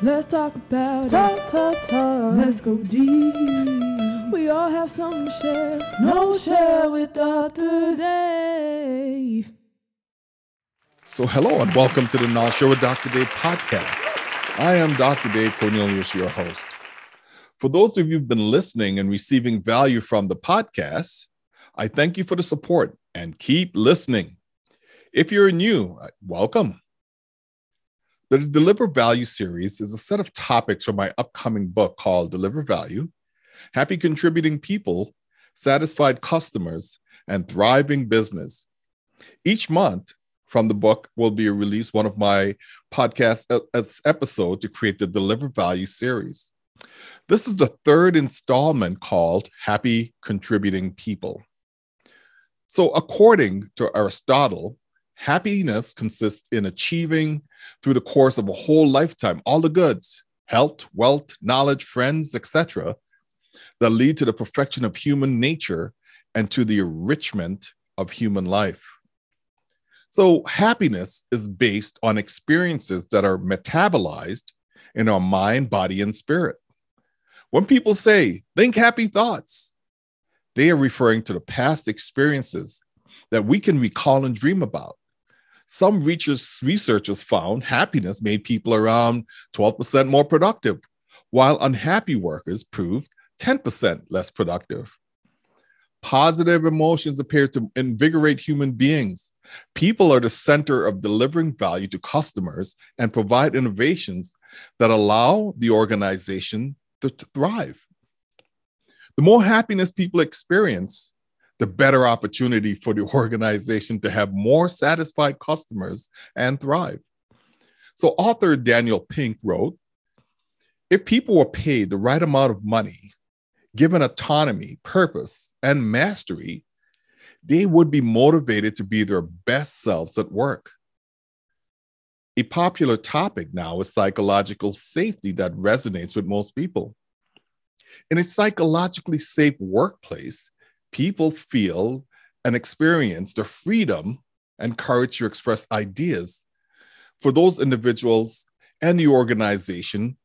Let's talk about talk, it. Talk, talk. Let's go deep. We all have something to share. Knowledge share with Dr. Dave. So, hello and welcome to the Knowledge Share with Dr. Dave podcast. I am Dr. Dave Cornelius, your host. For those of you who've been listening and receiving value from the podcast, I thank you for the support and keep listening. If you're new, uh, welcome. The Deliver Value series is a set of topics from my upcoming book called Deliver Value Happy Contributing People, Satisfied Customers, and Thriving Business. Each month from the book will be released one of my podcast uh, episode to create the Deliver Value series. This is the third installment called Happy Contributing People. So, according to Aristotle, Happiness consists in achieving through the course of a whole lifetime all the goods, health, wealth, knowledge, friends, etc., that lead to the perfection of human nature and to the enrichment of human life. So, happiness is based on experiences that are metabolized in our mind, body, and spirit. When people say, think happy thoughts, they are referring to the past experiences that we can recall and dream about. Some researchers found happiness made people around 12% more productive, while unhappy workers proved 10% less productive. Positive emotions appear to invigorate human beings. People are the center of delivering value to customers and provide innovations that allow the organization to thrive. The more happiness people experience, the better opportunity for the organization to have more satisfied customers and thrive. So, author Daniel Pink wrote If people were paid the right amount of money, given autonomy, purpose, and mastery, they would be motivated to be their best selves at work. A popular topic now is psychological safety that resonates with most people. In a psychologically safe workplace, people feel and experience the freedom and courage to express ideas for those individuals and the organization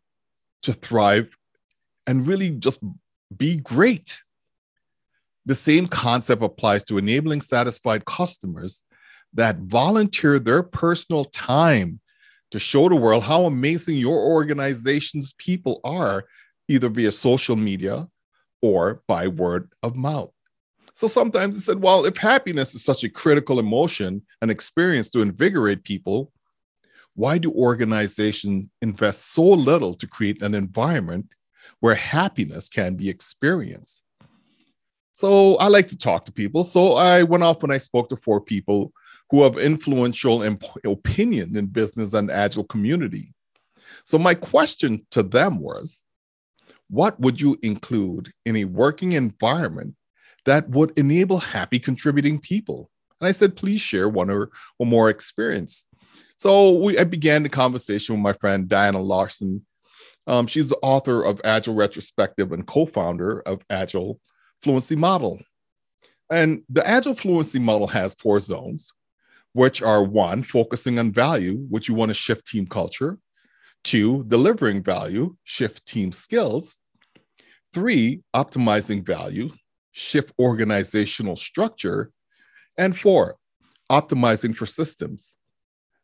to thrive and really just be great. The same concept applies to enabling satisfied customers that volunteer their personal time to show the world how amazing your organization's people are, either via social media or by word of mouth. So sometimes it said, well, if happiness is such a critical emotion and experience to invigorate people, why do organizations invest so little to create an environment where happiness can be experienced? So I like to talk to people. So I went off and I spoke to four people who have influential opinion in business and agile community. So my question to them was, what would you include in a working environment that would enable happy contributing people. And I said, please share one or, or more experience. So we, I began the conversation with my friend Diana Larsen. Um, she's the author of Agile Retrospective and co-founder of Agile Fluency Model. And the Agile Fluency Model has four zones, which are one, focusing on value, which you want to shift team culture. Two, delivering value, shift team skills. Three, optimizing value, shift organizational structure. And four, optimizing for systems,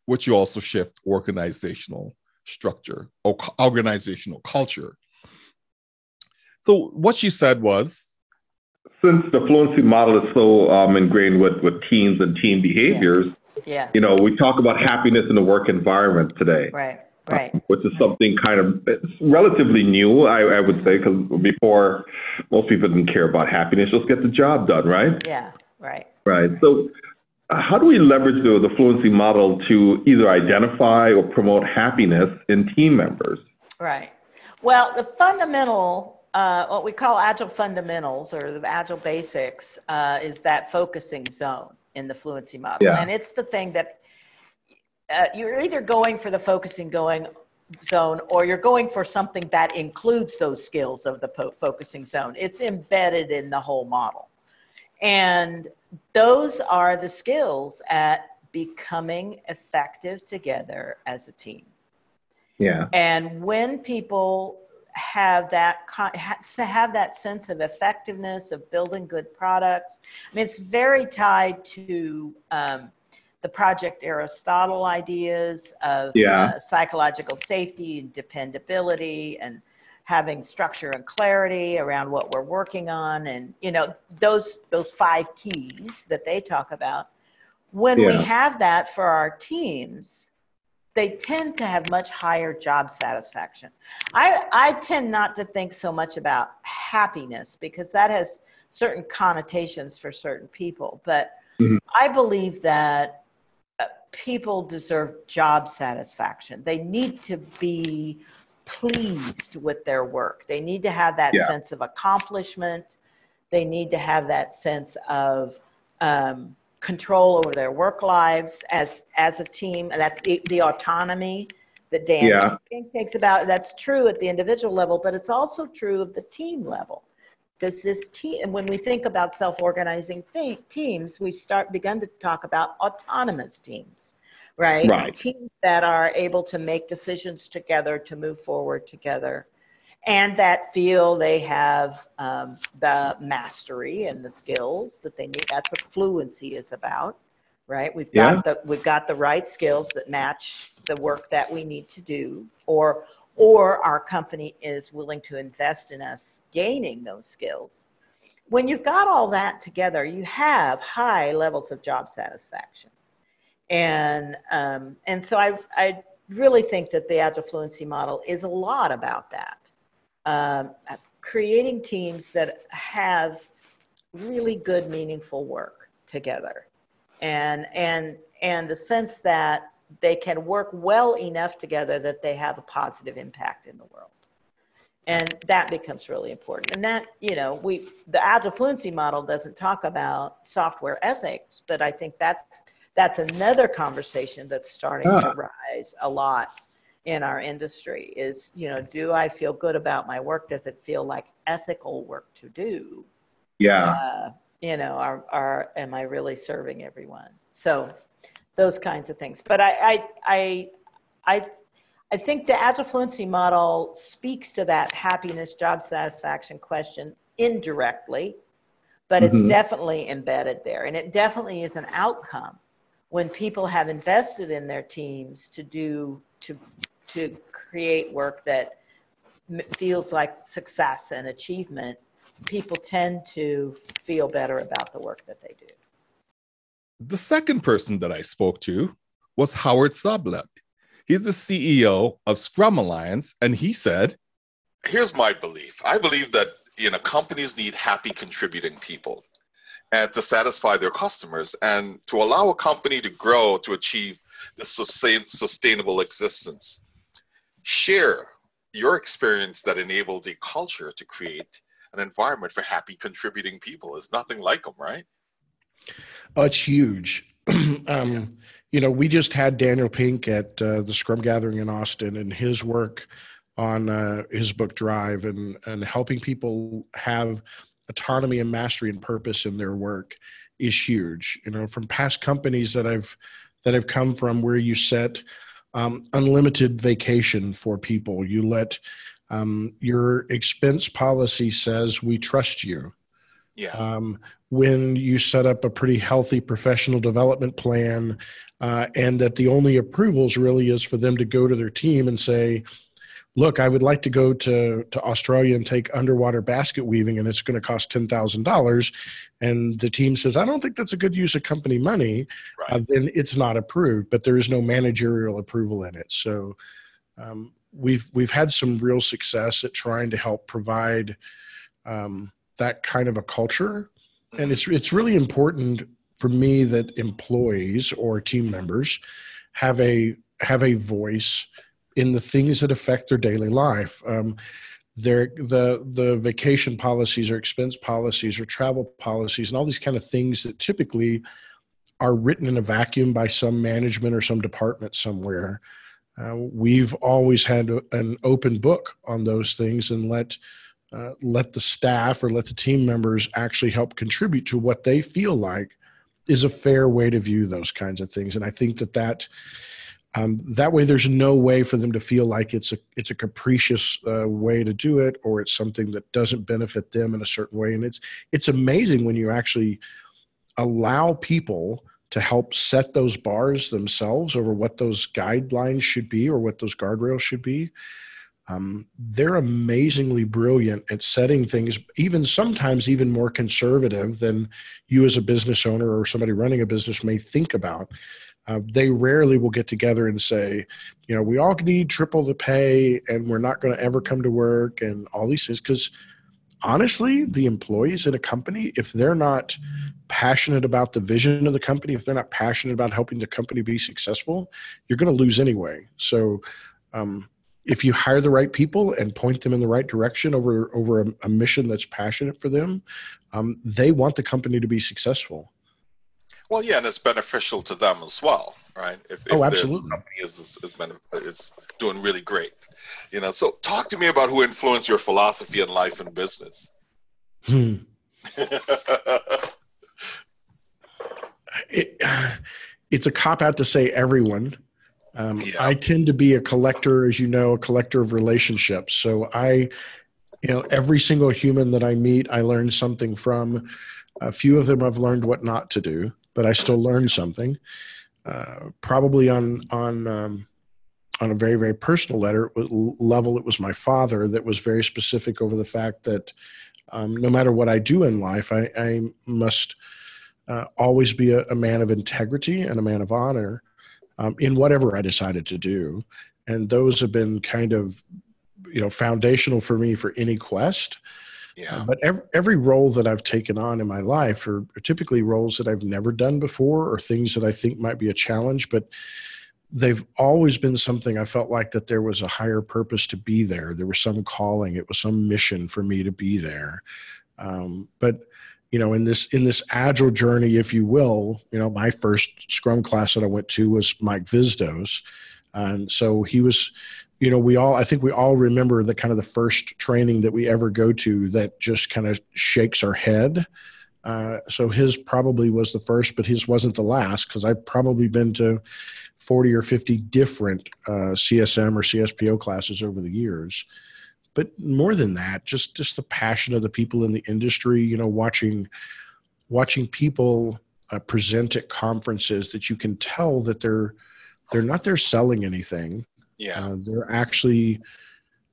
which you also shift organizational structure or organizational culture. So what she said was, since the fluency model is so um, ingrained with, with teams and team behaviors, yeah. yeah. you know, we talk about happiness in the work environment today. Right right. Which is something kind of relatively new, I, I would say, because before most people didn't care about happiness, just get the job done, right? Yeah, right. Right. So, how do we leverage the, the fluency model to either identify or promote happiness in team members? Right. Well, the fundamental, uh, what we call agile fundamentals or the agile basics, uh, is that focusing zone in the fluency model. Yeah. And it's the thing that uh, you're either going for the focusing going zone or you're going for something that includes those skills of the po- focusing zone. It's embedded in the whole model. And those are the skills at becoming effective together as a team. Yeah. And when people have that have that sense of effectiveness of building good products, I mean, it's very tied to um, the Project Aristotle ideas of yeah. uh, psychological safety and dependability and having structure and clarity around what we're working on and you know those those five keys that they talk about when yeah. we have that for our teams they tend to have much higher job satisfaction i i tend not to think so much about happiness because that has certain connotations for certain people but mm-hmm. i believe that people deserve job satisfaction they need to be pleased with their work. They need to have that yeah. sense of accomplishment. They need to have that sense of um, control over their work lives as as a team. And that's the, the autonomy that Dan yeah. takes about. That's true at the individual level, but it's also true of the team level. Does this team? And when we think about self-organizing th- teams, we start begun to talk about autonomous teams right? Right. Teams that are able to make decisions together to move forward together and that feel they have um, the mastery and the skills that they need. That's what fluency is about, right? We've got yeah. the we've got the right skills that match the work that we need to do, or or our company is willing to invest in us gaining those skills. When you've got all that together, you have high levels of job satisfaction and um, and so I I really think that the agile fluency model is a lot about that, um, creating teams that have really good meaningful work together, and and and the sense that they can work well enough together that they have a positive impact in the world. And that becomes really important. And that you know we the agile fluency model doesn't talk about software ethics but i think that's that's another conversation that's starting to ah. rise a lot in our industry is you know do i feel good about my work? Does it feel like ethical work to do? Yeah. Uh, you know are, are am i really serving everyone? So those kinds of things. But i i i i, I think the agile fluency model speaks to that happiness job satisfaction question indirectly but mm-hmm. it's definitely embedded there. And it definitely is an outcome when people have invested in their teams to do to to create work that feels like success and achievement. People tend to feel better about the work that they do the second person that i spoke to was howard Sublett. he's the ceo of scrum alliance and he said here's my belief i believe that you know companies need happy contributing people and to satisfy their customers and to allow a company to grow to achieve this sustain, sustainable existence. Share your experience that enabled a culture to create an environment for happy contributing people. There's nothing like them, right? It's huge. um, you know, we just had Daniel Pink at uh, the Scrum Gathering in Austin, and his work on uh, his book Drive and and helping people have autonomy and mastery and purpose in their work is huge. You know, from past companies that I've that I've come from where you set um, unlimited vacation for people, you let um, your expense policy says we trust you. Yeah. Um, when you set up a pretty healthy professional development plan, uh, and that the only approvals really is for them to go to their team and say, look, I would like to go to, to Australia and take underwater basket weaving, and it's going to cost $10,000. And the team says, I don't think that's a good use of company money. Right. Uh, then it's not approved, but there is no managerial approval in it. So um, we've, we've had some real success at trying to help provide um, that kind of a culture. And it's, it's really important for me that employees or team members have a, have a voice in the things that affect their daily life. Um, their the the vacation policies or expense policies or travel policies and all these kind of things that typically are written in a vacuum by some management or some department somewhere. Uh, we've always had a, an open book on those things and let uh, let the staff or let the team members actually help contribute to what they feel like is a fair way to view those kinds of things. And I think that that Um, that way, there's no way for them to feel like it's a it's a capricious uh, way to do it, or it's something that doesn't benefit them in a certain way. And it's it's amazing when you actually allow people to help set those bars themselves over what those guidelines should be or what those guardrails should be. Um, they're amazingly brilliant at setting things, even sometimes even more conservative than you as a business owner or somebody running a business may think about. Uh, they rarely will get together and say, you know, we all need triple the pay and we're not going to ever come to work and all these things. Because honestly, the employees in a company, if they're not passionate about the vision of the company, if they're not passionate about helping the company be successful, you're going to lose anyway. So, um, if you hire the right people and point them in the right direction over over a, a mission that's passionate for them, um, they want the company to be successful. Well, yeah, and it's beneficial to them as well, right? If, if oh, absolutely. company is, is, is doing really great, you know. So, talk to me about who influenced your philosophy in life and business. Hmm. it, it's a cop out to say everyone. Um, yeah. I tend to be a collector, as you know, a collector of relationships. So I, you know, every single human that I meet, I learn something from. A few of them I've learned what not to do, but I still learn something. Uh, probably on on um, on a very very personal letter level, it was my father that was very specific over the fact that um, no matter what I do in life, I, I must uh, always be a, a, man of integrity and a man of honor um, in whatever I decided to do. And those have been kind of, you know, foundational for me for any quest. Yeah. Uh, but every, every role that I've taken on in my life are, are typically roles that I've never done before or things that I think might be a challenge, but they've always been something I felt like that there was a higher purpose to be there. There was some calling, it was some mission for me to be there. Um, but you know in this in this agile journey if you will you know my first scrum class that i went to was mike vizdos and so he was you know we all i think we all remember the kind of the first training that we ever go to that just kind of shakes our head. Uh, so his probably was the first but his wasn't the last because i've probably been to 40 or 50 different uh, csm or cspo classes over the years but more than that just just the passion of the people in the industry you know watching watching people uh, present at conferences that you can tell that they're they're not there selling anything. Yeah. Uh, they're actually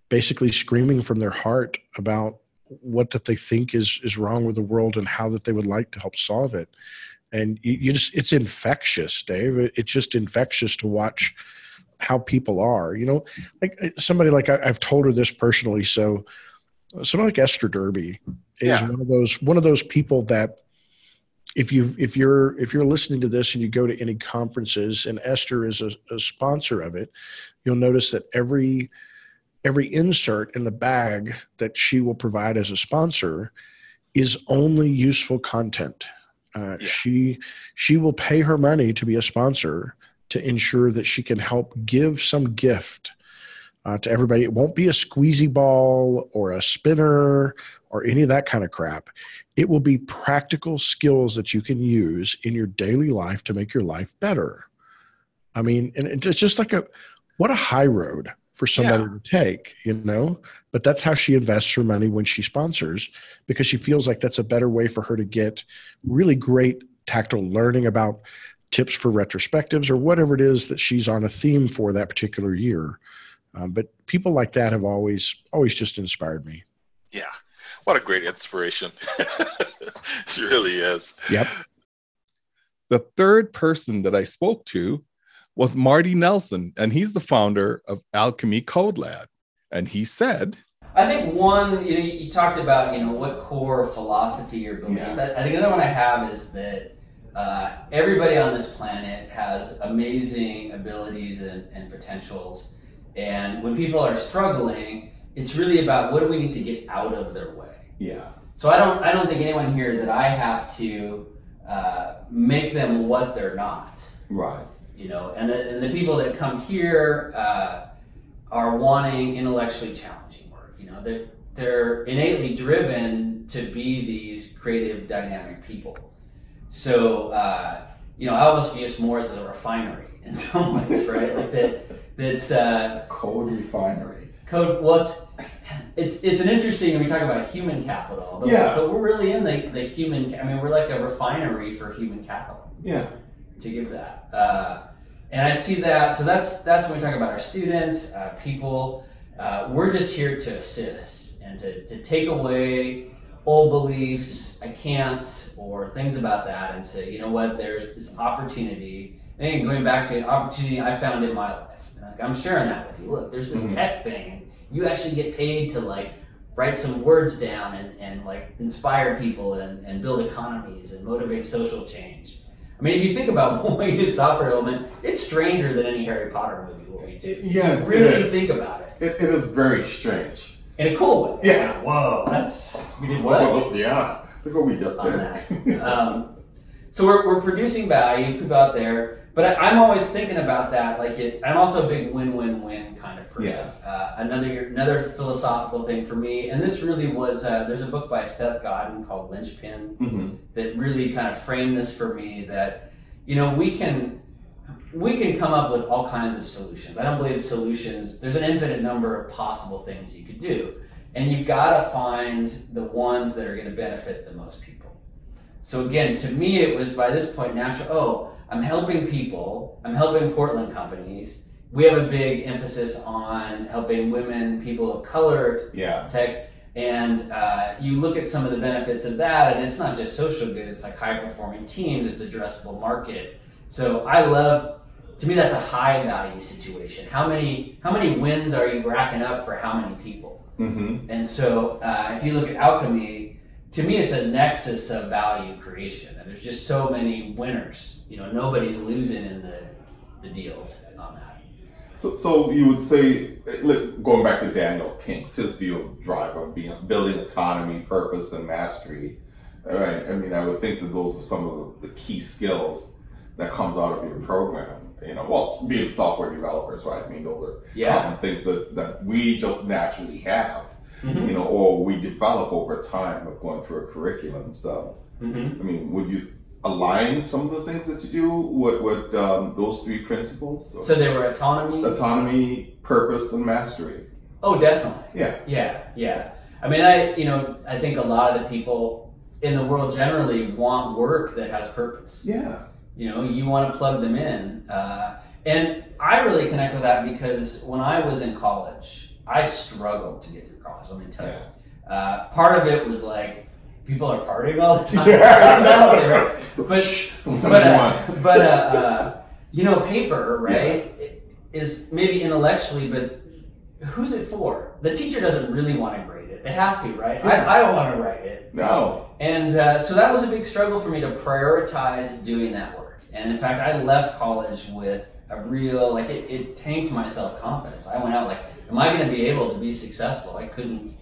basically screaming from their heart about what that they think is is wrong with the world and how that they would like to help solve it. And you, you just it's infectious dave. It's just infectious to watch how people are. You know, like uh, somebody like I, have told her this personally. So somebody like Esther Derby is yeah. one of those one of those people that if you if you're if you're listening to this and you go to any conferences and Esther is a, a sponsor of it, you'll notice that every every insert in the bag that she will provide as a sponsor is only useful content. Uh, yeah. She she will pay her money to be a sponsor to ensure that she can help give some gift uh, to everybody. It won't be a squeezy ball or a spinner or any of that kind of crap. It will be practical skills that you can use in your daily life to make your life better. I mean, and it's just like a what a high road for somebody yeah. to take, you know? But that's how she invests her money when she sponsors because she feels like that's a better way for her to get really great tactile learning about tips for retrospectives or whatever it is that she's on a theme for that particular year. Um, but people like that have always always just inspired me. Yeah, what a great inspiration! she really is. Yep. The third person that I spoke to was Marty Nelson, and he's the founder of Alchemy Code Lab. And he said, I think one, you know, you talked about, you know, what core philosophy or beliefs. Yeah. I, I think another one I have is that uh, everybody on this planet has amazing abilities and, and potentials. And when people are struggling, it's really about what do we need to get out of their way. Yeah. So I don't I don't think anyone here that I have to uh, make them what they're not. Right. You know, and the, and the people that come here uh, are wanting intellectually challenging work. You know, they're they're innately driven to be these creative, dynamic people. So, uh, you know, I almost view us more as a refinery in some ways, right? Like that. That's uh, code refinery. Code. Well, it's, it's it's an interesting. We talk about human capital, but, yeah. but we're really in the the human. I mean, we're like a refinery for human capital. Yeah. To give that, uh, and I see that. So that's that's when we talk about our students, uh, people. Uh, we're just here to assist and to to take away old beliefs, I can't, or things about that, and say, you know what, there's this opportunity. And going back to an opportunity I found in my life. Like, I'm sharing that with you. Look, there's this mm-hmm. tech thing, and you actually get paid to like write some words down and, and like inspire people and, and build economies and motivate social change. I mean, if you think about what we do software development, it's stranger than any Harry Potter movie what we do. Yeah, really think about it. it. It is very strange in a cool way. Yeah. Whoa, that's we did what? yeah. Look what we just did. um, so we're, we're producing value, people out there, but I, am always thinking about that. Like it, I'm also a big win-win-win kind of person. Yeah. Uh, another another philosophical thing for me, and this really was. Uh, there's a book by Seth Godin called Linchpin mm-hmm. that really kind of framed this for me. That you know we can we can come up with all kinds of solutions. I don't believe solutions, there's an infinite number of possible things you could do. And you've got to find the ones that are going to benefit the most people. So again, to me, it was by this point natural. Oh, I'm helping people. I'm helping Portland companies. We have a big emphasis on helping women, people of color, yeah. tech. And uh, you look at some of the benefits of that, and it's not just social good. It's like high performing teams. It's addressable market. So I love to me that's a high value situation. How many how many wins are you racking up for how many people? Mm-hmm. And so uh, if you look at alchemy, to me it's a nexus of value creation, and there's just so many winners. You know, nobody's losing in the the deals on that. So, so you would say, look, going back to Daniel Pink's his view of drive of being building autonomy, purpose, and mastery. Right? I mean, I would think that those are some of the key skills that comes out of your program you know, well, being software developers, right? I mean, those are yeah. common things that, that we just naturally have, mm-hmm. you know, or we develop over time of going through a curriculum. So, mm-hmm. I mean, would you align some of the things that you do with, with um, those three principles? So they were autonomy, autonomy, purpose, and mastery. Oh, definitely. Yeah. Yeah. Yeah. I mean, I, you know, I think a lot of the people in the world generally want work that has purpose. Yeah. You know, you want to plug them in. Uh, and I really connect with that because when I was in college, I struggled to get through college, let me tell yeah. you. Uh, part of it was like, people are partying all the time. Yeah. but, but, uh, but uh, uh, you know, paper, right, yeah. is maybe intellectually, but who's it for? The teacher doesn't really want to grade it. They have to, right? I, I don't want to write it. No. And uh, so that was a big struggle for me to prioritize doing that work. And in fact, I left college with a real, like, it, it tanked my self confidence. I went out, like, am I going to be able to be successful? I couldn't,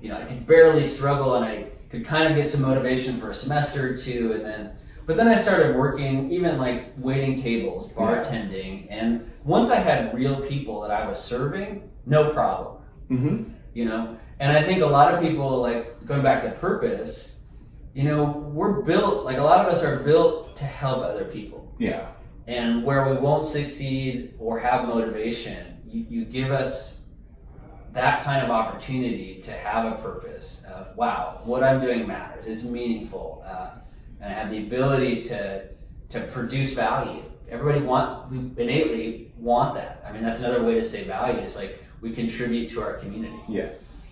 you know, I could barely struggle and I could kind of get some motivation for a semester or two. And then, but then I started working, even like waiting tables, bartending. Yeah. And once I had real people that I was serving, no problem. Mm-hmm. You know, and I think a lot of people, like, going back to purpose, you know, we're built, like a lot of us are built to help other people. Yeah. And where we won't succeed or have motivation, you, you give us that kind of opportunity to have a purpose of, wow, what I'm doing matters. It's meaningful. Uh, and I have the ability to, to produce value. Everybody want, we innately want that. I mean, that's another way to say value. It's like we contribute to our community. Yes.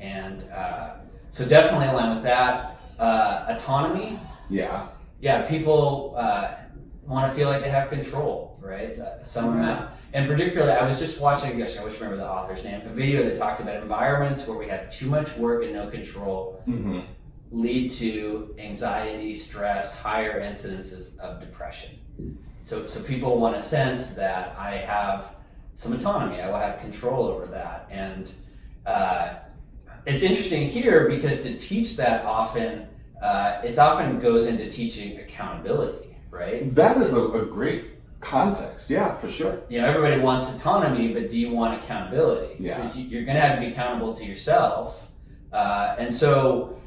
And uh, so definitely align with that uh, autonomy. Yeah. Yeah, people uh, want to feel like they have control, right? Uh, some yeah. And particularly, I was just watching, I wish I remember the author's name, a video that talked about environments where we have too much work and no control mm-hmm. lead to anxiety, stress, higher incidences of depression. So, so people want to sense that I have some autonomy, I will have control over that. And uh, it's interesting here because to teach that often uh, it often goes into teaching accountability, right? That is a, a, great context. Yeah, for sure. You know, everybody wants autonomy, but do you want accountability? Yeah. Because you're going to have to be accountable to yourself. Uh, and so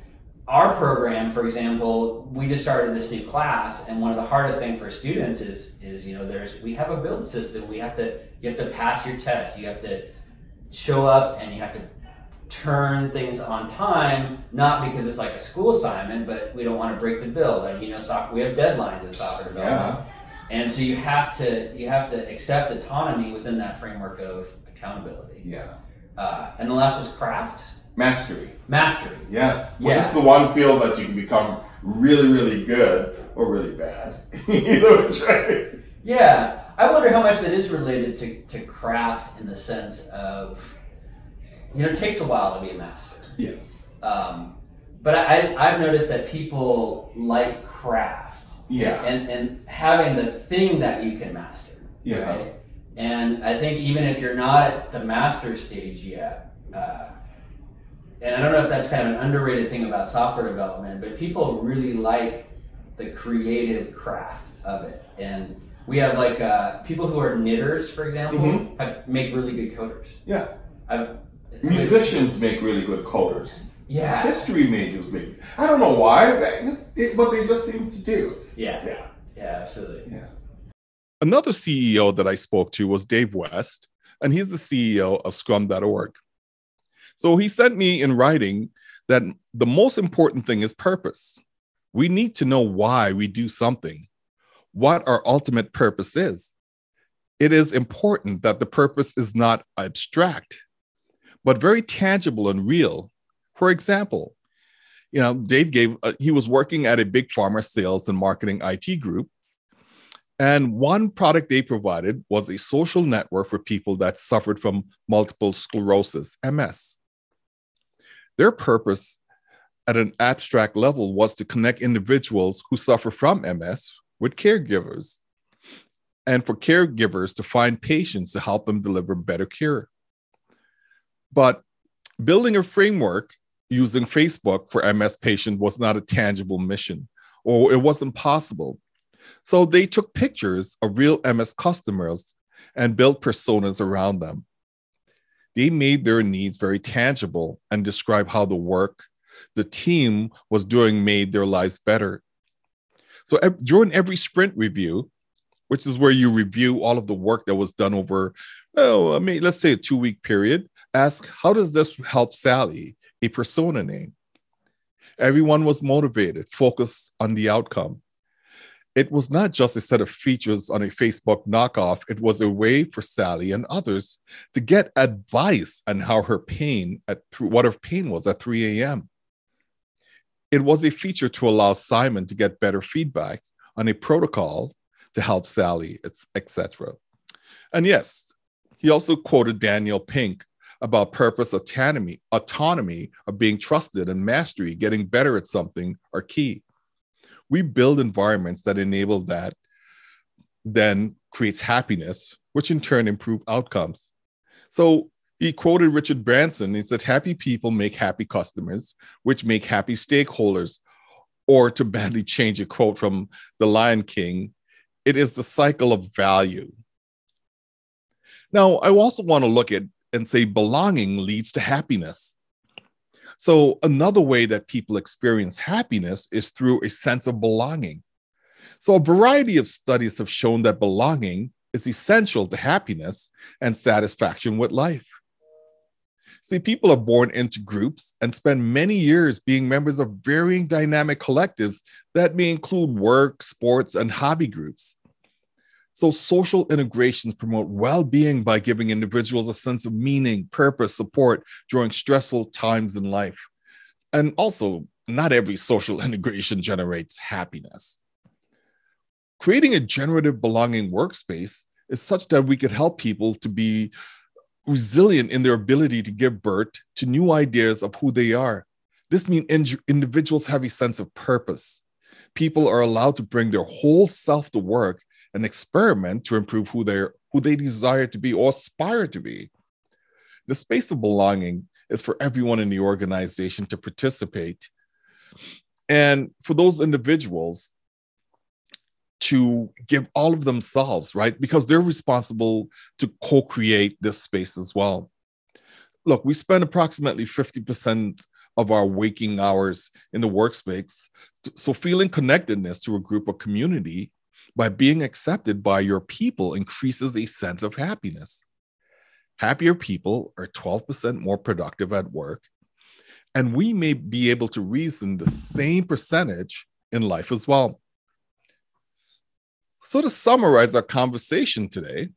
our program, for example, we just started this new class, and one of the hardest things for students is is you know there's we have a build system. We have to you have to pass your test. You have to show up and you have to turn things on time, not because it's like a school assignment, but we don't want to break the build. And you know, software we have deadlines in software development. Yeah. And so you have to you have to accept autonomy within that framework of accountability. Yeah. Uh, and the last was craft. Mastery. Mastery. Yes. Which yeah. is the one field that you can become really, really good or really bad. Either which way. Yeah. I wonder how much that is related to, to craft in the sense of, you know, it takes a while to be a master. Yes. Um, but I, I've noticed that people like craft. Yeah. And, and having the thing that you can master. Yeah. Right? And I think even if you're not at the master stage yet, uh, and I don't know if that's kind of an underrated thing about software development, but people really like the creative craft of it. And we have like uh, people who are knitters, for example, mm-hmm. have, make really good coders. Yeah. I've, Musicians make really good coders. Yeah. History majors make. I don't know why, but they just seem to do. Yeah. Yeah. Yeah, absolutely. Yeah. Another CEO that I spoke to was Dave West, and he's the CEO of Scrum.org. So he sent me in writing that the most important thing is purpose. We need to know why we do something, what our ultimate purpose is. It is important that the purpose is not abstract, but very tangible and real. For example, you know, Dave gave, uh, he was working at a big pharma sales and marketing IT group. And one product they provided was a social network for people that suffered from multiple sclerosis, MS. Their purpose at an abstract level was to connect individuals who suffer from MS with caregivers and for caregivers to find patients to help them deliver better care. But building a framework using Facebook for MS patient was not a tangible mission, or it wasn't possible. So they took pictures of real MS customers and built personas around them. They made their needs very tangible and described how the work the team was doing made their lives better. So during every sprint review, which is where you review all of the work that was done over, oh, I mean, let's say a two week period, ask, how does this help Sally, a persona name? Everyone was motivated, focused on the outcome it was not just a set of features on a Facebook knockoff, it was a way for Sally and others to get advice on how her pain at what her pain was at 3 a.m. It was a feature to allow Simon to get better feedback on a protocol to help Sally, etc. And yes, he also quoted Daniel Pink about purpose autonomy, autonomy of being trusted and mastery, getting better at something are key. We build environments that enable that then creates happiness which in turn improve outcomes. So he quoted richard branson. He said happy people make happy customers which make happy stakeholders. Or to badly change a quote from the lion king it is the cycle of value. Now i also want to look at and say belonging leads to happiness so, another way that people experience happiness is through a sense of belonging. So, a variety of studies have shown that belonging is essential to happiness and satisfaction with life. See, people are born into groups and spend many years being members of varying dynamic collectives that may include work, sports, and hobby groups. So, social integrations promote well being by giving individuals a sense of meaning, purpose, support during stressful times in life. And also, not every social integration generates happiness. Creating a generative belonging workspace is such that we could help people to be resilient in their ability to give birth to new ideas of who they are. This means in- individuals have a sense of purpose. People are allowed to bring their whole self to work and experiment to improve who they who they desire to be or aspire to be. The space of belonging is for everyone in the organization to participate. And for those individuals to give all of themselves, right? Because they're responsible to co create this space as well. Look, we spend approximately 50% of our waking hours in the workspace. So, feeling connectedness to a group or community by being accepted by your people increases a sense of happiness. Happier people are 12% more productive at work, and we may be able to reason the same percentage in life as well. So, to summarize our conversation today,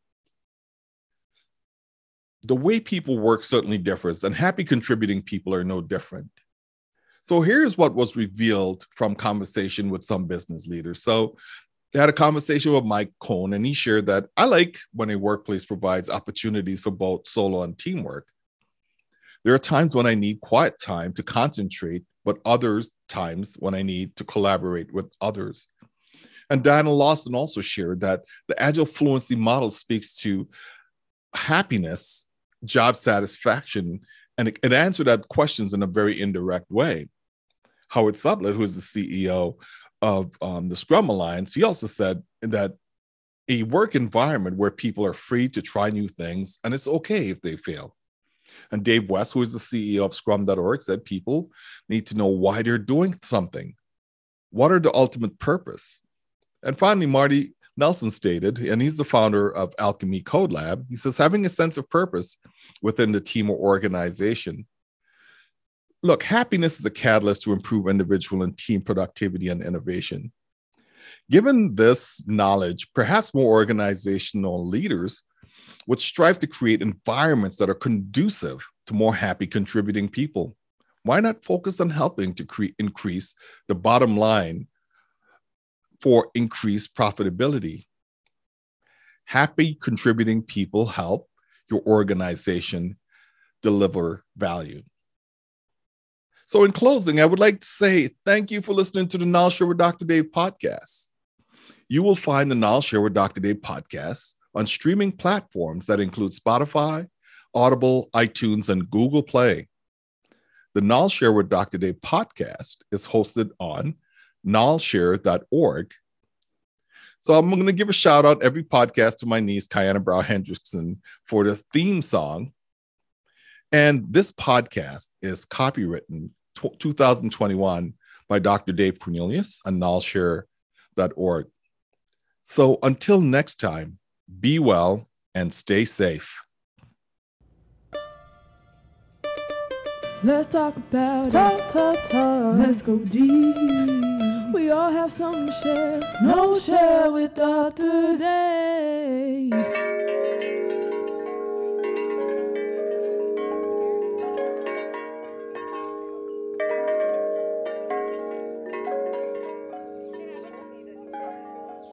the way people work certainly differs, and happy contributing people are no different. So here's what was revealed from conversation with some business leaders. So they had a conversation with Mike Cohn, and he shared that I like when a workplace provides opportunities for both solo and teamwork. There are times when I need quiet time to concentrate, but others times when I need to collaborate with others. And Diana Larsen also shared that the Agile Fluency model speaks to happiness, job satisfaction, and it, answered that questions in a very indirect way. Howard Sublett, who is the CEO of um, the Scrum Alliance, he also said that a work environment where people are free to try new things and it's okay if they fail. And Dave West, who is the CEO of Scrum.org, said people need to know why they're doing something. What are the ultimate purpose? And finally, Marty Nelson stated, and he's the founder of Alchemy Code Lab, he says, having a sense of purpose within the team or organization look, happiness is a catalyst to improve individual and team productivity and innovation. Given this knowledge, perhaps more organizational leaders would strive to create environments that are conducive to more happy contributing people. Why not focus on helping to cre- increase the bottom line for increased profitability? Happy contributing people help your organization deliver value. So, in closing, I would like to say thank you for listening to the Knowledge Share with Dr. Dave podcast. You will find the Knowledge Share with Dr. Dave podcast on streaming platforms that include Spotify, Audible, iTunes, and Google Play. The Knowledge Share with Dr. Dave podcast is hosted on knowledgeshare.org. So I'm going to give a shout out every podcast to my niece, Kiana Brow Hendrickson, for the theme song. And this podcast is copywritten 2021 by Dr. Dave Cornelius on knowledgeshare.org. So until next time, be well and stay safe. Let's talk about talk, it. talk, talk. Let's go deep. We all have something to share. Knowledge share with Dr. Dave.